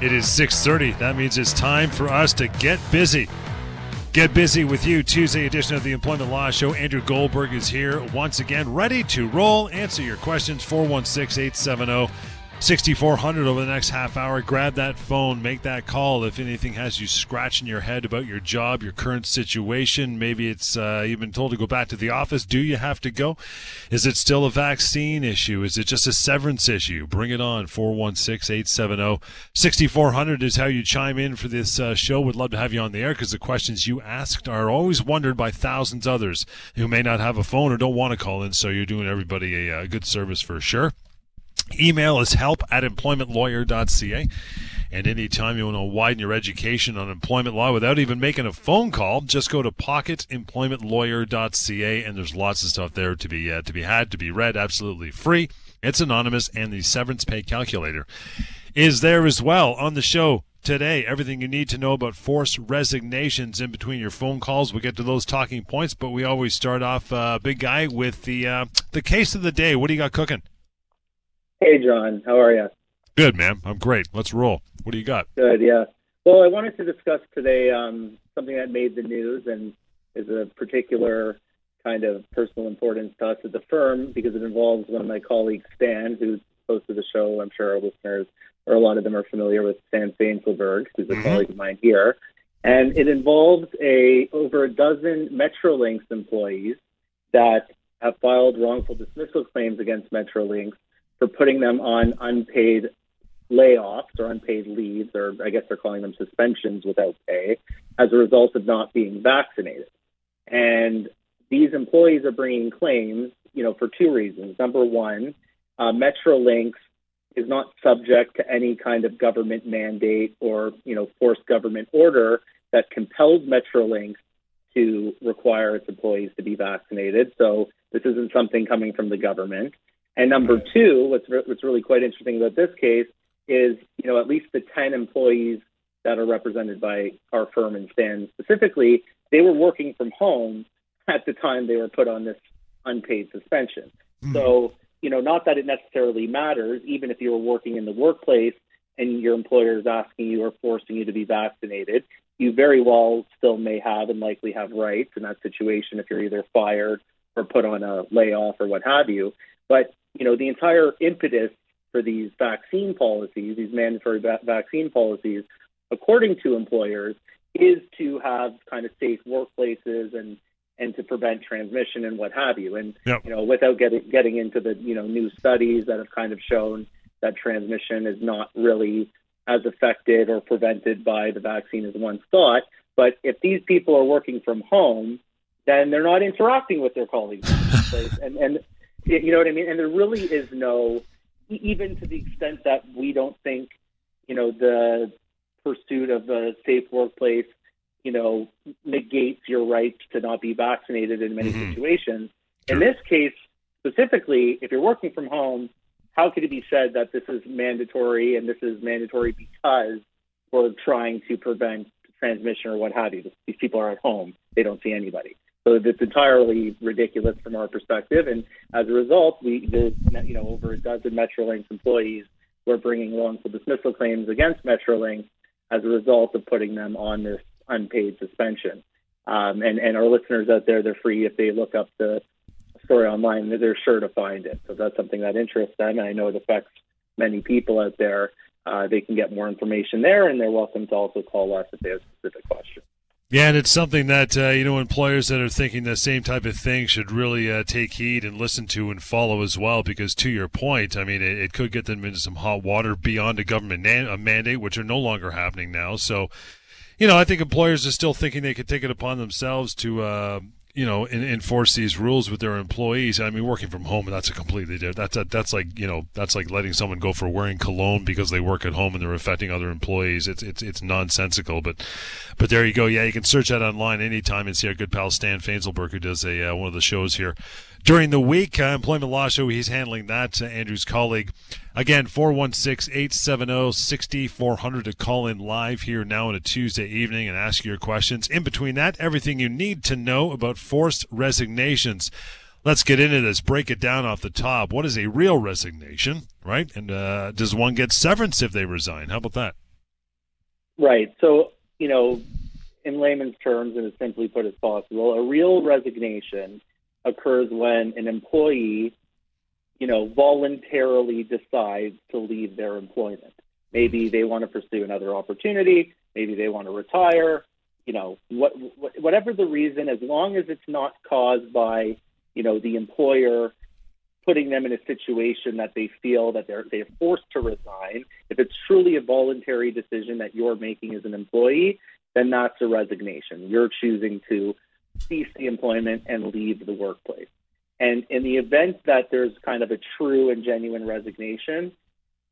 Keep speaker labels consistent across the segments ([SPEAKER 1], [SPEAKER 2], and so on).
[SPEAKER 1] It is 6:30. That means it's time for us to get busy. Get busy with you. Tuesday edition of the Employment Law Show. Andrew Goldberg is here once again, ready to roll. Answer your questions 416-870 6400 over the next half hour. Grab that phone, make that call if anything has you scratching your head about your job, your current situation. Maybe it's uh, you've been told to go back to the office. Do you have to go? Is it still a vaccine issue? Is it just a severance issue? Bring it on. 416 870 6400 is how you chime in for this uh, show. Would love to have you on the air because the questions you asked are always wondered by thousands others who may not have a phone or don't want to call in. So you're doing everybody a, a good service for sure. Email is help at employmentlawyer.ca. And anytime you want to widen your education on employment law without even making a phone call, just go to pocketemploymentlawyer.ca and there's lots of stuff there to be uh, to be had, to be read, absolutely free. It's anonymous and the severance pay calculator is there as well on the show today. Everything you need to know about forced resignations in between your phone calls. We'll get to those talking points, but we always start off, uh, big guy, with the uh, the case of the day. What do you got cooking?
[SPEAKER 2] Hey, John. How are you?
[SPEAKER 1] Good, man. I'm great. Let's roll. What do you got?
[SPEAKER 2] Good, yeah. Well, I wanted to discuss today um, something that made the news and is a particular kind of personal importance to us at the firm because it involves one of my colleagues, Stan, who's host of the show. I'm sure our listeners, or a lot of them, are familiar with Stan Fainselberg, who's a
[SPEAKER 1] Mhm.
[SPEAKER 2] colleague of mine here. And it involves a over a dozen Metrolinx employees that have filed wrongful dismissal claims against Metrolinx for putting them on unpaid layoffs or unpaid leaves, or I guess they're calling them suspensions without pay, as a result of not being vaccinated. And these employees are bringing claims, you know, for two reasons. Number one, uh, Metrolinx is not subject to any kind of government mandate or, you know, forced government order that compels Metrolinx to require its employees to be vaccinated. So this isn't something coming from the government. And number two, what's, re- what's really quite interesting about this case is, you know, at least the 10 employees that are represented by our firm and Stan specifically, they were working from home at the time they were put on this unpaid suspension. Mm-hmm. So, you know, not that it necessarily matters, even if you were working in the workplace and your employer is asking you or forcing you to be vaccinated, you very well still may have and likely have rights in that situation if you're either fired or put on a layoff or what have you. But, you know, the entire impetus for these vaccine policies, these mandatory va- vaccine policies, according to employers, is to have kind of safe workplaces and and to prevent transmission and what have you. And
[SPEAKER 1] Yep.
[SPEAKER 2] you know, without getting getting into the you know new studies that have kind of shown that transmission is not really as affected or prevented by the vaccine as once thought. But if these people are working from home, then they're not interacting with their colleagues, in the workplace. and and you know what I mean. And there really is no, even to the extent that we don't think, you know, the pursuit of a safe workplace, you know, negates your rights to not be vaccinated in many
[SPEAKER 1] Mhm.
[SPEAKER 2] situations.
[SPEAKER 1] Sure.
[SPEAKER 2] In this case, specifically, if you're working from home, how could it be said that this is mandatory and this is mandatory because we're trying to prevent transmission or what have you? These people are at home; they don't see anybody. So it's entirely ridiculous from our perspective, and as a result, we, you know, over a dozen Metrolinx employees were bringing wrongful dismissal claims against Metrolinx as a result of putting them on this unpaid suspension. Um, and, and our listeners out there, they're free if they look up the story online, they're sure to find it. So that's something that interests them, and I know it affects many people out there. Uh, they can get more information there, and they're welcome to also call us if they have specific questions.
[SPEAKER 1] Yeah, and it's something that uh, you know employers that are thinking the same type of thing should really uh, take heed and listen to and follow as well. Because to your point, I mean, it, it could get them into some hot water beyond a government na- a mandate, which are no longer happening now. So, you know, I think employers are still thinking they could take it upon themselves to. Uh, you know, enforce these rules with their employees. I mean, working from home, that's a completely different. That's a, that's like you know, that's like letting someone go for wearing cologne because they work at home and they're affecting other employees. It's it's it's nonsensical. But but there you go. Yeah, you can search that online anytime and see our good pal Stan Fainselberg, who does a uh, one of the shows here during the week. Uh, Employment Law Show, he's handling that. Uh, Andrew's colleague. Again, 416 870 6400 to call in live here now on a Tuesday evening and ask your questions. In between that, everything you need to know about forced resignations. Let's get into this. Break it down off the top. What is a real resignation, right? And uh, does one get severance if they resign? How about that?
[SPEAKER 2] Right. So, you know, in layman's terms and as simply put as possible, a real resignation occurs when an employee, you know, voluntarily decides to leave their employment. Maybe they want to pursue another opportunity. Maybe they want to retire. You know, what, what, whatever the reason, as long as it's not caused by, you know, the employer putting them in a situation that they feel that they're they're forced to resign. If it's truly a voluntary decision that you're making as an employee, then that's a resignation. You're choosing to cease the employment and leave the workplace. And in the event that there's kind of a true and genuine resignation,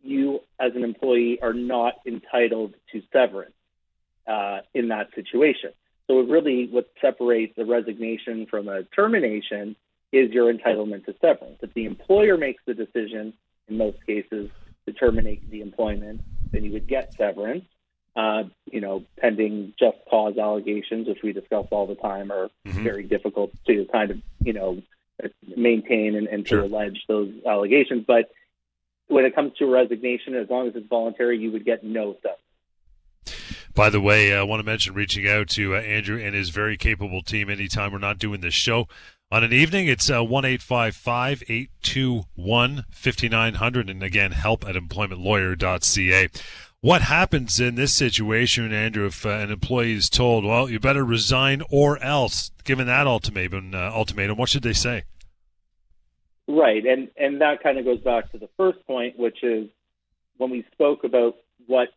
[SPEAKER 2] you as an employee are not entitled to severance uh, in that situation. So it really, what separates a resignation from a termination is your entitlement to severance. If the employer makes the decision, in most cases, to terminate the employment, then you would get severance uh, you know, pending just cause allegations, which we discuss all the time, are mm-hmm. very difficult to kind of, you know, maintain and, and to allege those allegations. But when it comes to resignation, as long as it's voluntary, you would get no severance.
[SPEAKER 1] By the way, I want to mention reaching out to uh, Andrew and his very capable team anytime we're not doing this show on an evening. It's uh, 1 821 5900. And again, help at employmentlawyer.ca. What happens in this situation, Andrew, if uh, an employee is told, well, you better resign or else, given that ultimatum, uh, ultimatum, what should they say?
[SPEAKER 2] Right. And, and that kind of goes back to the first point, which is when we spoke about what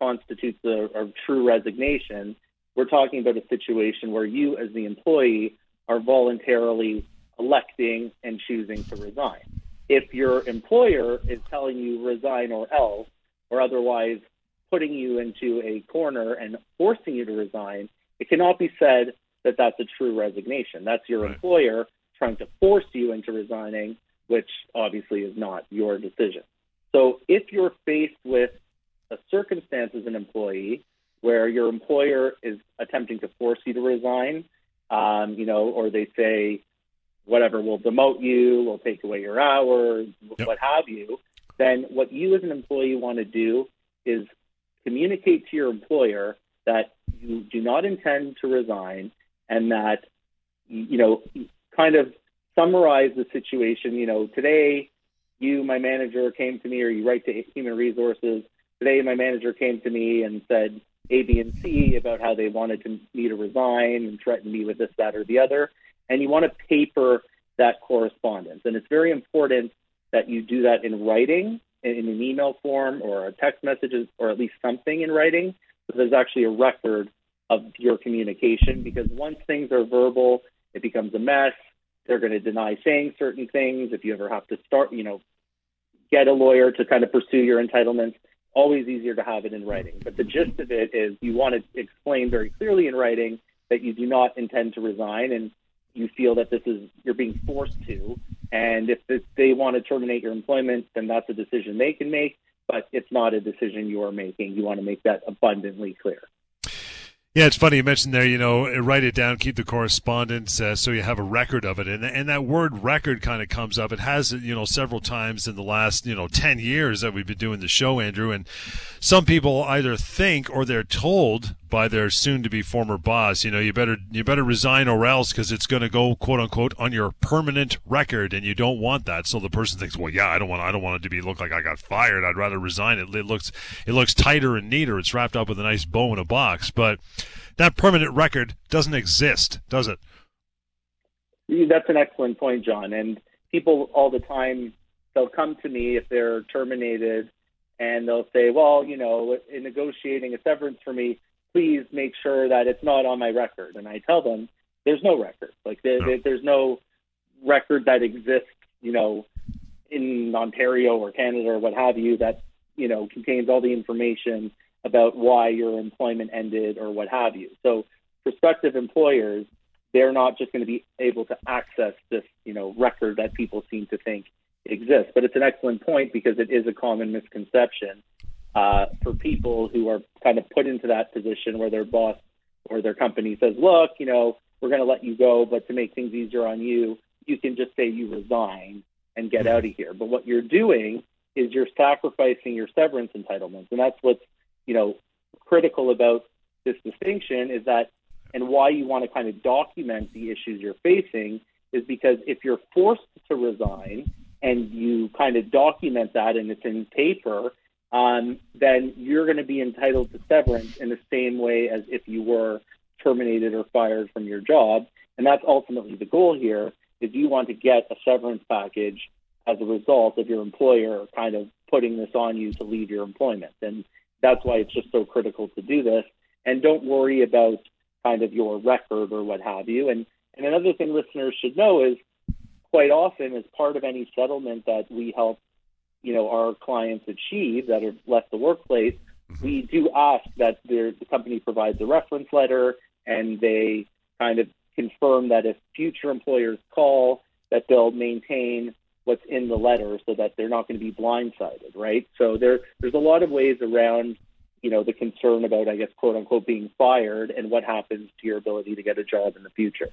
[SPEAKER 2] constitutes a, a true resignation, we're talking about a situation where you, as the employee, are voluntarily electing and choosing to resign. If your employer is telling you resign or else, or otherwise putting you into a corner and forcing you to resign, it cannot be said that that's a true resignation. That's your right. employer trying to force you into resigning, which obviously is not your decision. So if you're faced with a circumstance as an employee where your employer is attempting to force you to resign, um, you know, or they say, whatever, we'll demote you, we'll take away your hours, yep. what have you, then what you as an employee want to do is communicate to your employer that you do not intend to resign and that, you know, kind of summarize the situation. You know, today you, my manager, came to me, or you write to human resources. Today, my manager came to me and said A, B, and C about how they wanted to, me to resign and threatened me with this, that, or the other. And you want to paper that correspondence. And it's very important that you do that in writing, in an email form or a text message, or at least something in writing. So there's actually a record of your communication because once things are verbal, it becomes a mess. They're going to deny saying certain things. If you ever have to start, you know, get a lawyer to kind of pursue your entitlements, always easier to have it in writing. But the gist of it is you want to explain very clearly in writing that you do not intend to resign and you feel that this is you're being forced to and if they want to terminate your employment, then that's a decision they can make, but it's not a decision you are making. You want to make that abundantly clear.
[SPEAKER 1] Yeah, it's funny you mentioned there. You know, write it down, keep the correspondence, uh, so you have a record of it. And and that word "record" kind of comes up. It has, you know, several times in the last, you know, ten years that we've been doing the show, Andrew. And some people either think or they're told by their soon-to-be former boss, you know, you better you better resign or else because it's going to go quote unquote on your permanent record, and you don't want that. So the person thinks, well, yeah, I don't want I don't want it to be look like I got fired. I'd rather resign. It, it looks it looks tighter and neater. It's wrapped up with a nice bow in a box, but that permanent record doesn't exist, does it?
[SPEAKER 2] That's an excellent point, John. And people all the time, they'll come to me if they're terminated and they'll say, well, you know, in negotiating a severance for me, please make sure that it's not on my record. And I tell them, there's no record. Like there, no. there's no record that exists, you know, in Ontario or Canada or what have you that you know contains all the information about why your employment ended or what have you. So prospective employers, they're not just going to be able to access this, you know, record that people seem to think exists. But it's an excellent point because it is a common misconception uh, for people who are kind of put into that position where their boss or their company says, look, you know, we're going to let you go, but to make things easier on you, you can just say you resign and get out of here. But what you're doing is you're sacrificing your severance entitlements. And that's what's, you know, critical about this distinction is that, and why you want to kind of document the issues you're facing is because if you're forced to resign and you kind of document that and it's in paper, um, then you're going to be entitled to severance in the same way as if you were terminated or fired from your job. And that's ultimately the goal here is you want to get a severance package as a result of your employer kind of putting this on you to leave your employment. And that's why it's just so critical to do this. And don't worry about kind of your record or what have you. And and another thing listeners should know is quite often as part of any settlement that we help, you know, our clients achieve that have left the workplace, mm-hmm. we do ask that the company provides a reference letter and they kind of confirm that if future employers call, that they'll maintain what's in the letter so that they're not going to be blindsided, right? So there, there's a lot of ways around, you know, the concern about, I guess, quote unquote, being fired and what happens to your ability to get a job in the future.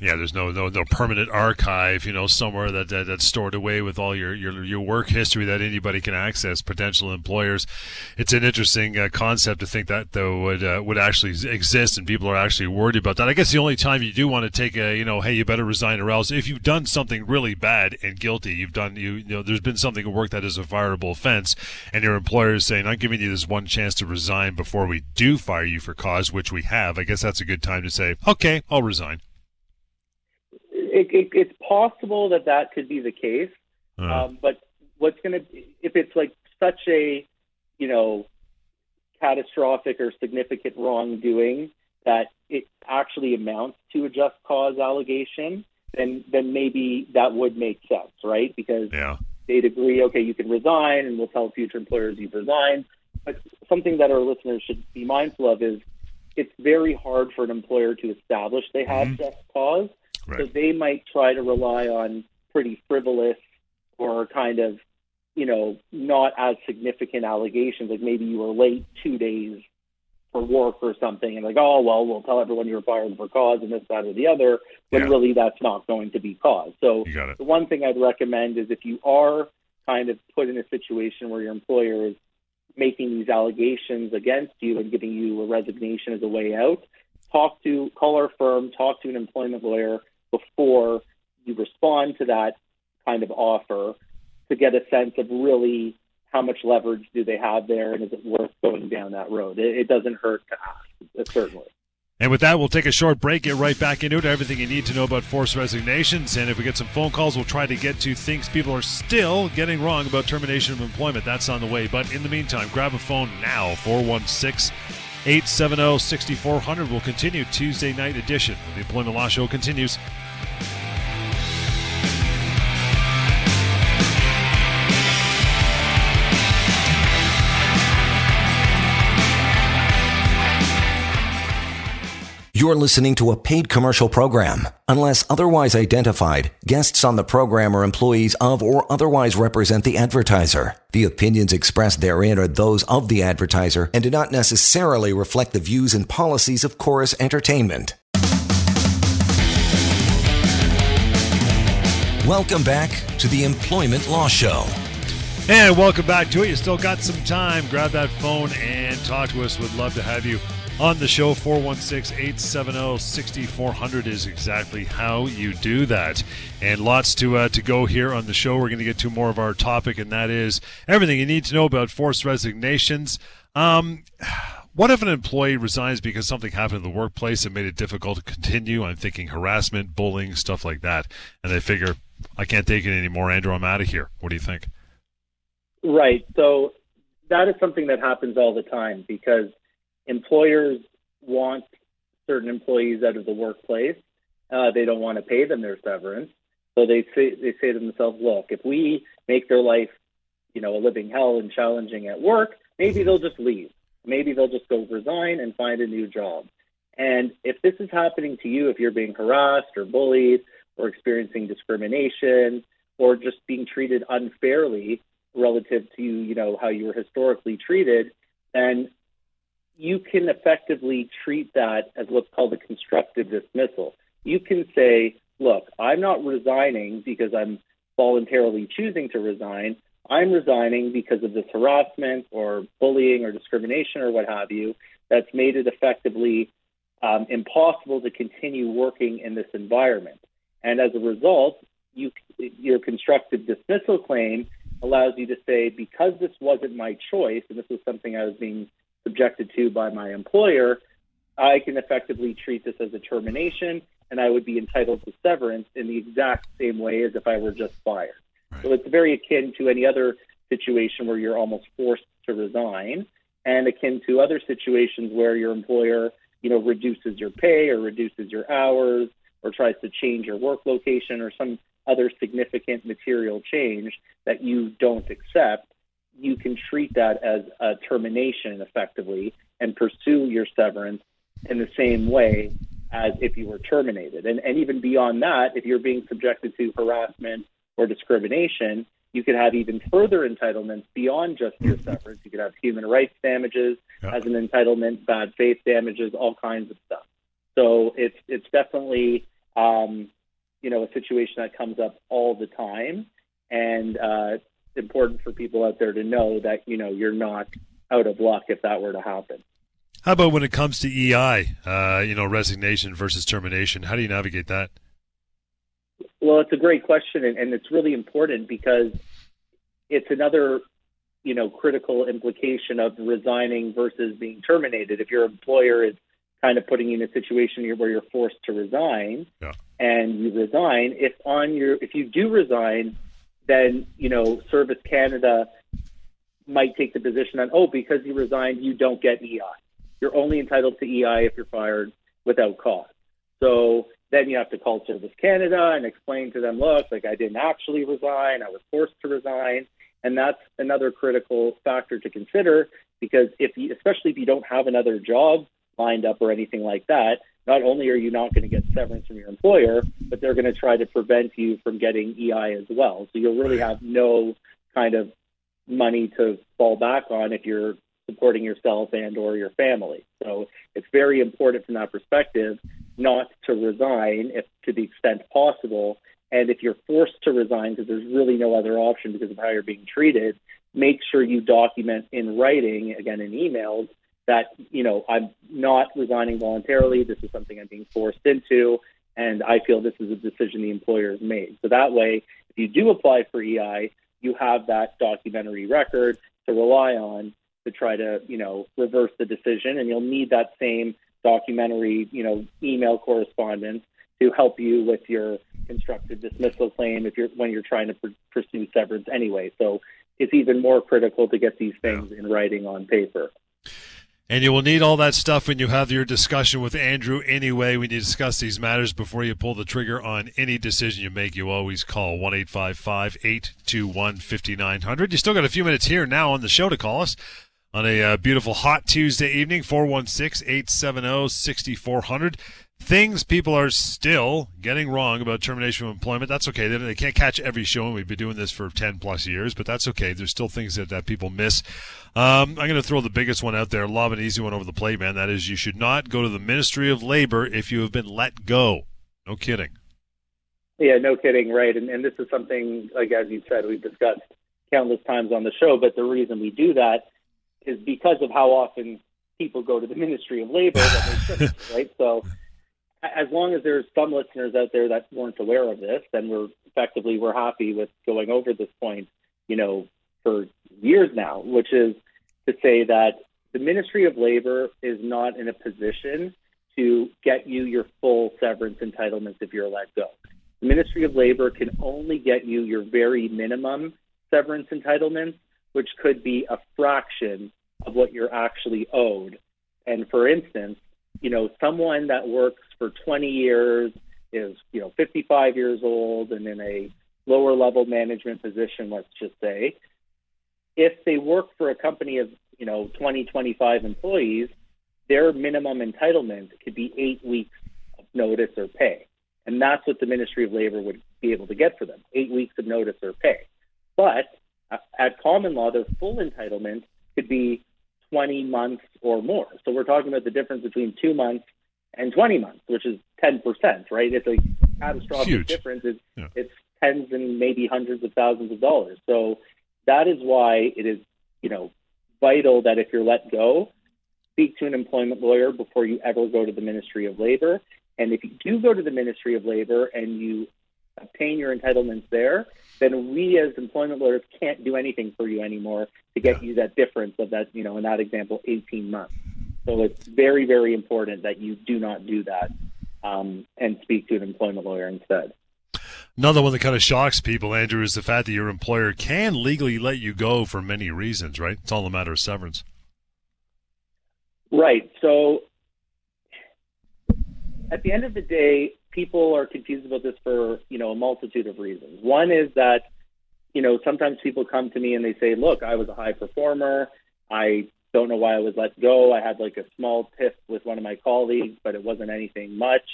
[SPEAKER 1] Yeah, there's no no no permanent archive, you know, somewhere that, that that's stored away with all your, your your work history that anybody can access. Potential employers, it's an interesting uh, concept to think that though would uh, would actually exist, and people are actually worried about that. I guess the only time you do want to take a you know, hey, you better resign or else if you've done something really bad and guilty, you've done you, you know, there's been something at work that is a fireable offense, and your employer is saying, I'm giving you this one chance to resign before we do fire you for cause, which we have. I guess that's a good time to say, okay, I'll resign
[SPEAKER 2] it, it, it's possible that that could be the case. Uh. Um, but what's going to, if it's like such a, you know, catastrophic or significant wrongdoing that it actually amounts to a just cause allegation, then then maybe that would make sense, right? Because yeah. they'd agree, okay, you can resign, and we'll tell future employers you've resigned. But something that our listeners should be mindful of is it's very hard for an employer to establish they have mm-hmm. just cause. Right. So they might try to rely on pretty frivolous or kind of, you know, not as significant allegations. Like maybe you were late two days for work or something, and like, oh well, we'll tell everyone you were fired for cause and this, that, or the other. But yeah. really, that's not going to be cause. So the one thing I'd recommend is if you are kind of put in a situation where your employer is making these allegations against you and giving you a resignation as a way out, talk to call our firm, talk to an employment lawyer, before you respond to that kind of offer to get a sense of really how much leverage do they have there and is it worth going down that road? It, it doesn't hurt to ask, certainly.
[SPEAKER 1] And with that, we'll take a short break, get right back into it, everything you need to know about forced resignations. And if we get some phone calls, we'll try to get to things people are still getting wrong about termination of employment. That's on the way. But in the meantime, grab a phone now, 416 870 6400. We'll continue Tuesday night edition. The Employment Law Show continues.
[SPEAKER 3] You're listening to a paid commercial program. Unless otherwise identified, guests on the program are employees of or otherwise represent the advertiser. The opinions expressed therein are those of the advertiser and do not necessarily reflect the views and policies of Chorus Entertainment. Welcome back to the Employment Law Show.
[SPEAKER 1] And welcome back to it. You still got some time. Grab that phone and talk to us. We'd love to have you on the show. 416-870-6400 is exactly how you do that. And lots to uh, to go here on the show. We're going to get to more of our topic and that is everything you need to know about forced resignations. Um, what if an employee resigns because something happened in the workplace and made it difficult to continue? I'm thinking harassment bullying stuff like that. And they figure i can't take it anymore. Andrew i'm out of here. What do you think?
[SPEAKER 2] Right. So that is something that happens all the time because employers want certain employees out of the workplace Uh, they don't want to pay them their severance, so they say they say to themselves, "Look, if we make their life, you know, a living hell and challenging at work, maybe they'll just leave. Maybe they'll just go resign and find a new job." And if this is happening to you, if you're being harassed or bullied or experiencing discrimination or just being treated unfairly relative to you know how you were historically treated, then you can effectively treat that as what's called a constructive dismissal. You can say, look, I'm not resigning because I'm voluntarily choosing to resign. I'm resigning because of this harassment or bullying or discrimination or what have you that's made it effectively um, impossible to continue working in this environment. And as a result, you, your constructive dismissal claim allows you to say, because this wasn't my choice and this was something I was being subjected to by my employer, I can effectively treat this as a termination and I would be entitled to severance in the exact same way as if I were just fired. Right. So it's very akin to any other situation where you're almost forced to resign and akin to other situations where your employer, you know, reduces your pay or reduces your hours or tries to change your work location or some other significant material change that you don't accept, you can treat that as a termination effectively and pursue your severance in the same way as if you were terminated. And, and even beyond that, if you're being subjected to harassment or discrimination, you could have even further entitlements beyond just your severance. You could have human rights damages as an entitlement, bad faith damages, all kinds of stuff. So it's it's definitely um, you know, a situation that comes up all the time. And uh, important for people out there to know that, you know, you're not out of luck if that were to happen.
[SPEAKER 1] How about when it comes to EI, uh, you know, resignation versus termination? How do you navigate that?
[SPEAKER 2] Well, it's a great question, and, and it's really important because it's another, you know, critical implication of resigning versus being terminated. If your employer is kind of putting you in a situation where you're forced to resign yeah. and you resign, if on your if you do resign, then you know Service Canada might take the position on oh because you resigned you don't get EI. You're only entitled to EI if you're fired without cause. So then you have to call Service Canada and explain to them, look, like I didn't actually resign, I was forced to resign. And that's another critical factor to consider because if you, especially if you don't have another job lined up or anything like that, not only are you not going to get severance from your employer, but they're going to try to prevent you from getting EI as well. So you'll really have no kind of money to fall back on if you're supporting yourself and or your family. So it's very important from that perspective not to resign if to the extent possible. And if you're forced to resign because there's really no other option because of how you're being treated, make sure you document in writing, again in emails, that you know I'm not resigning voluntarily. This is something I'm being forced into, and I feel this is a decision the employer has made. So that way, if you do apply for EI, you have that documentary record to rely on to try to you know reverse the decision, and you'll need that same documentary you know email correspondence to help you with your constructive dismissal claim if you're when you're trying to pr- pursue severance anyway. So it's even more critical to get these things in writing on paper.
[SPEAKER 1] And you will need all that stuff when you have your discussion with Andrew anyway. When you discuss these matters before you pull the trigger on any decision you make, you always call 1 821 5900. You still got a few minutes here now on the show to call us on a uh, beautiful hot Tuesday evening 416 870 6400 things people are still getting wrong about termination of employment. That's okay. They, they, can't catch every show, and we've been doing this for 10 plus years, but that's okay. There's still things that, that people miss. Um, I'm going to throw the biggest one out there, lob an easy one over the plate, man. That is, you should not go to the Ministry of Labor if you have been let go. No kidding.
[SPEAKER 2] Yeah, no kidding, right? And, and this is something, like as you said, we've discussed countless times on the show, but the reason we do that is because of how often people go to the Ministry of Labor right? So as long as there's some listeners out there that weren't aware of this, then we're effectively we're happy with going over this point, you know, for years now, which is to say that the Ministry of Labor is not in a position to get you your full severance entitlements if you're let go. The Ministry of Labor can only get you your very minimum severance entitlements, which could be a fraction of what you're actually owed. And for instance, you know, someone that works for 20 years is, you know, 55 years old and in a lower level management position, let's just say, if they work for a company of, you know, 20, 25 employees, their minimum entitlement could be eight weeks of notice or pay. And that's what the Ministry of Labor would be able to get for them eight weeks of notice or pay. But at common law, their full entitlement could be 20 months or more. So we're talking about the difference between two months and 20 months, which is 10%, right? It's a catastrophic
[SPEAKER 1] Huge.
[SPEAKER 2] difference. It's, yeah. it's tens and maybe hundreds of thousands of dollars. So that is why it is, you know, vital that if you're let go, speak to an employment lawyer before you ever go to the Ministry of Labor. And if you do go to the Ministry of Labor and you obtain your entitlements there, then we as employment lawyers can't do anything for you anymore to get yeah. you that difference of that, you know, in that example, 18 months. So it's very, very important that you do not do that um, and speak to an employment lawyer instead.
[SPEAKER 1] Another one that kind of shocks people, Andrew, is the fact that your employer can legally let you go for many reasons, right? It's all a matter of severance.
[SPEAKER 2] Right. So at the end of the day, people are confused about this for, you know, a multitude of reasons. One is that, you know, sometimes people come to me and they say, look, I was a high performer. I don't know why I was let go. I had like a small tiff with one of my colleagues, but it wasn't anything much.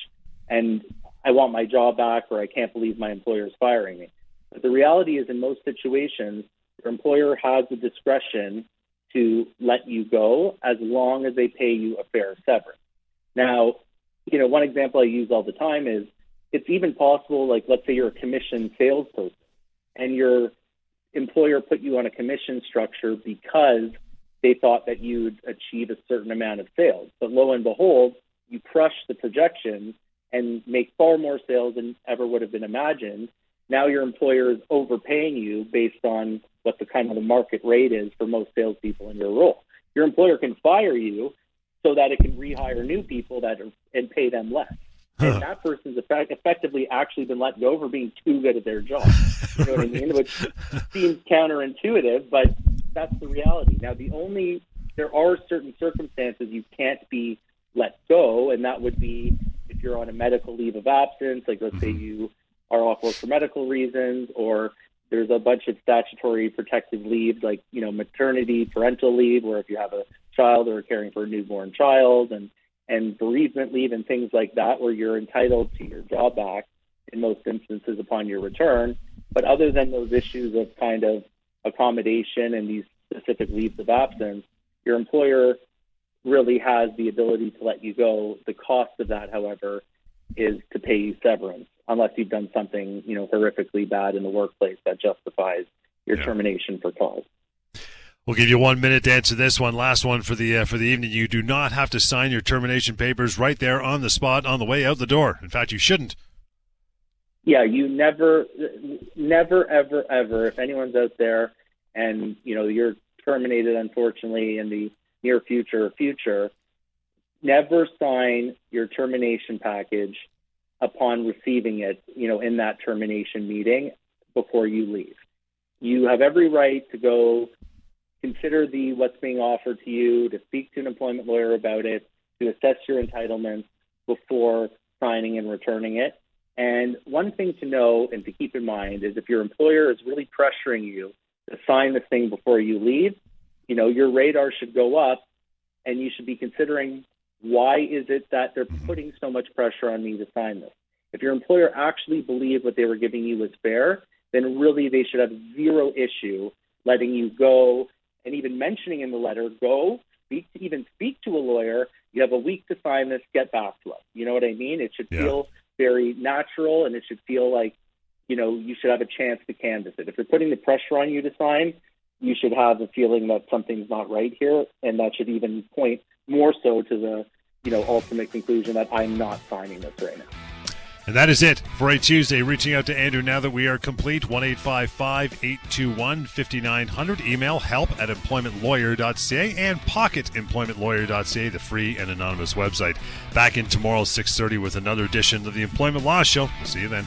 [SPEAKER 2] And I want my job back or I can't believe my employer is firing me. But the reality is, in most situations, your employer has the discretion to let you go as long as they pay you a fair severance. Now, you know, one example I use all the time is it's even possible, like, let's say you're a commission salesperson and your employer put you on a commission structure because they thought that you would achieve a certain amount of sales. But lo and behold, you crush the projections and make far more sales than ever would have been imagined. Now your employer is overpaying you based on what the kind of the market rate is for most salespeople in your role. Your employer can fire you so that it can rehire new people that are, and pay them less. Huh. And that person's effect, effectively actually been let go for being too good at their job. You know what I mean? Which seems counterintuitive, but that's the reality. Now, the only there are certain circumstances you can't be let go, and that would be if you're on a medical leave of absence, like let's say mm-hmm. you are off work for medical reasons, or there's a bunch of statutory protective leave, like you know maternity, parental leave, where if you have a child or caring for a newborn child, and and bereavement leave and things like that, where you're entitled to your job back in most instances upon your return. But other than those issues of kind of accommodation and these specific leaves of absence, your employer really has the ability to let you go. The cost of that, however, is to pay you severance unless you've done something, you know, horrifically bad in the workplace that justifies your yeah. termination for cause.
[SPEAKER 1] We'll give you one minute to answer this one. Last one for the uh, for the evening. You do not have to sign your termination papers right there on the spot on the way out the door. In fact, you shouldn't.
[SPEAKER 2] Yeah, you never, never, ever, ever. If anyone's out there and you know you're terminated, unfortunately, in the near future future, never sign your termination package upon receiving it, you know, in that termination meeting before you leave. You have every right to go consider the what's being offered to you, to speak to an employment lawyer about it, to assess your entitlements before signing and returning it. And one thing to know and to keep in mind is if your employer is really pressuring you to sign this thing before you leave, you know, your radar should go up and you should be considering why is it that they're mm-hmm. putting so much pressure on me to sign this? If your employer actually believed what they were giving you was fair, then really they should have zero issue letting you go and even mentioning in the letter, go speak to even speak to a lawyer. You have a week to sign this. Get back to us. You know what I mean? It should yeah. feel very natural, and it should feel like you know you should have a chance to canvass it. If they're putting the pressure on you to sign, you should have a feeling that something's not right here, and that should even point more so to the you know ultimate conclusion that I'm not signing this right now.
[SPEAKER 1] And that is it for a Tuesday. Reaching out to Andrew now that we are complete. 1 821 5900. Email help at employmentlawyer.ca and pocketemploymentlawyer.ca, the free and anonymous website. Back in tomorrow, 6.30 with another edition of the Employment Law Show. We'll see you then.